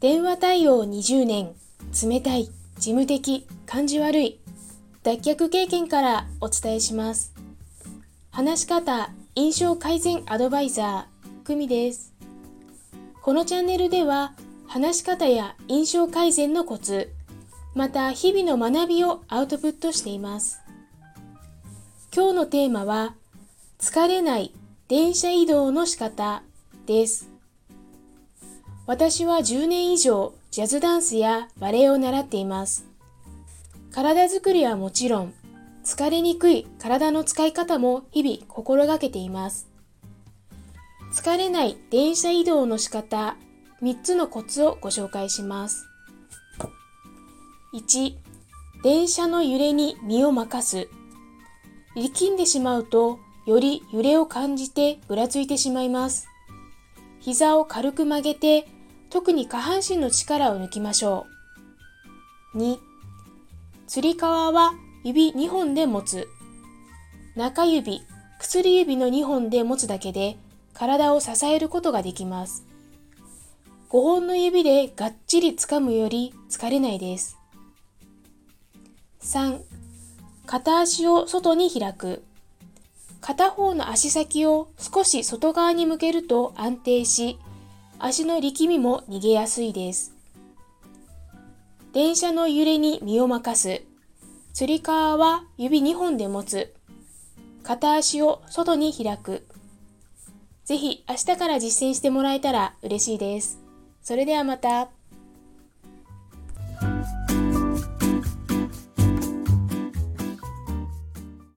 電話対応20年、冷たい、事務的、感じ悪い、脱却経験からお伝えします。話し方、印象改善アドバイザー、久美です。このチャンネルでは、話し方や印象改善のコツ、また日々の学びをアウトプットしています。今日のテーマは、疲れない電車移動の仕方です。私は10年以上ジャズダンスやバレエを習っています。体づくりはもちろん、疲れにくい体の使い方も日々心がけています。疲れない電車移動の仕方3つのコツをご紹介します。1、電車の揺れに身を任す。力んでしまうと、より揺れを感じてぐらついてしまいます。膝を軽く曲げて特に下半身の力を抜きましょう。2、つり革は指2本で持つ。中指、薬指の2本で持つだけで体を支えることができます。5本の指でがっちり掴むより疲れないです。3、片足を外に開く。片方の足先を少し外側に向けると安定し、足の力みも逃げやすいです。電車の揺れに身を任す。つり革は指2本で持つ。片足を外に開く。ぜひ明日から実践してもらえたら嬉しいです。それではまた。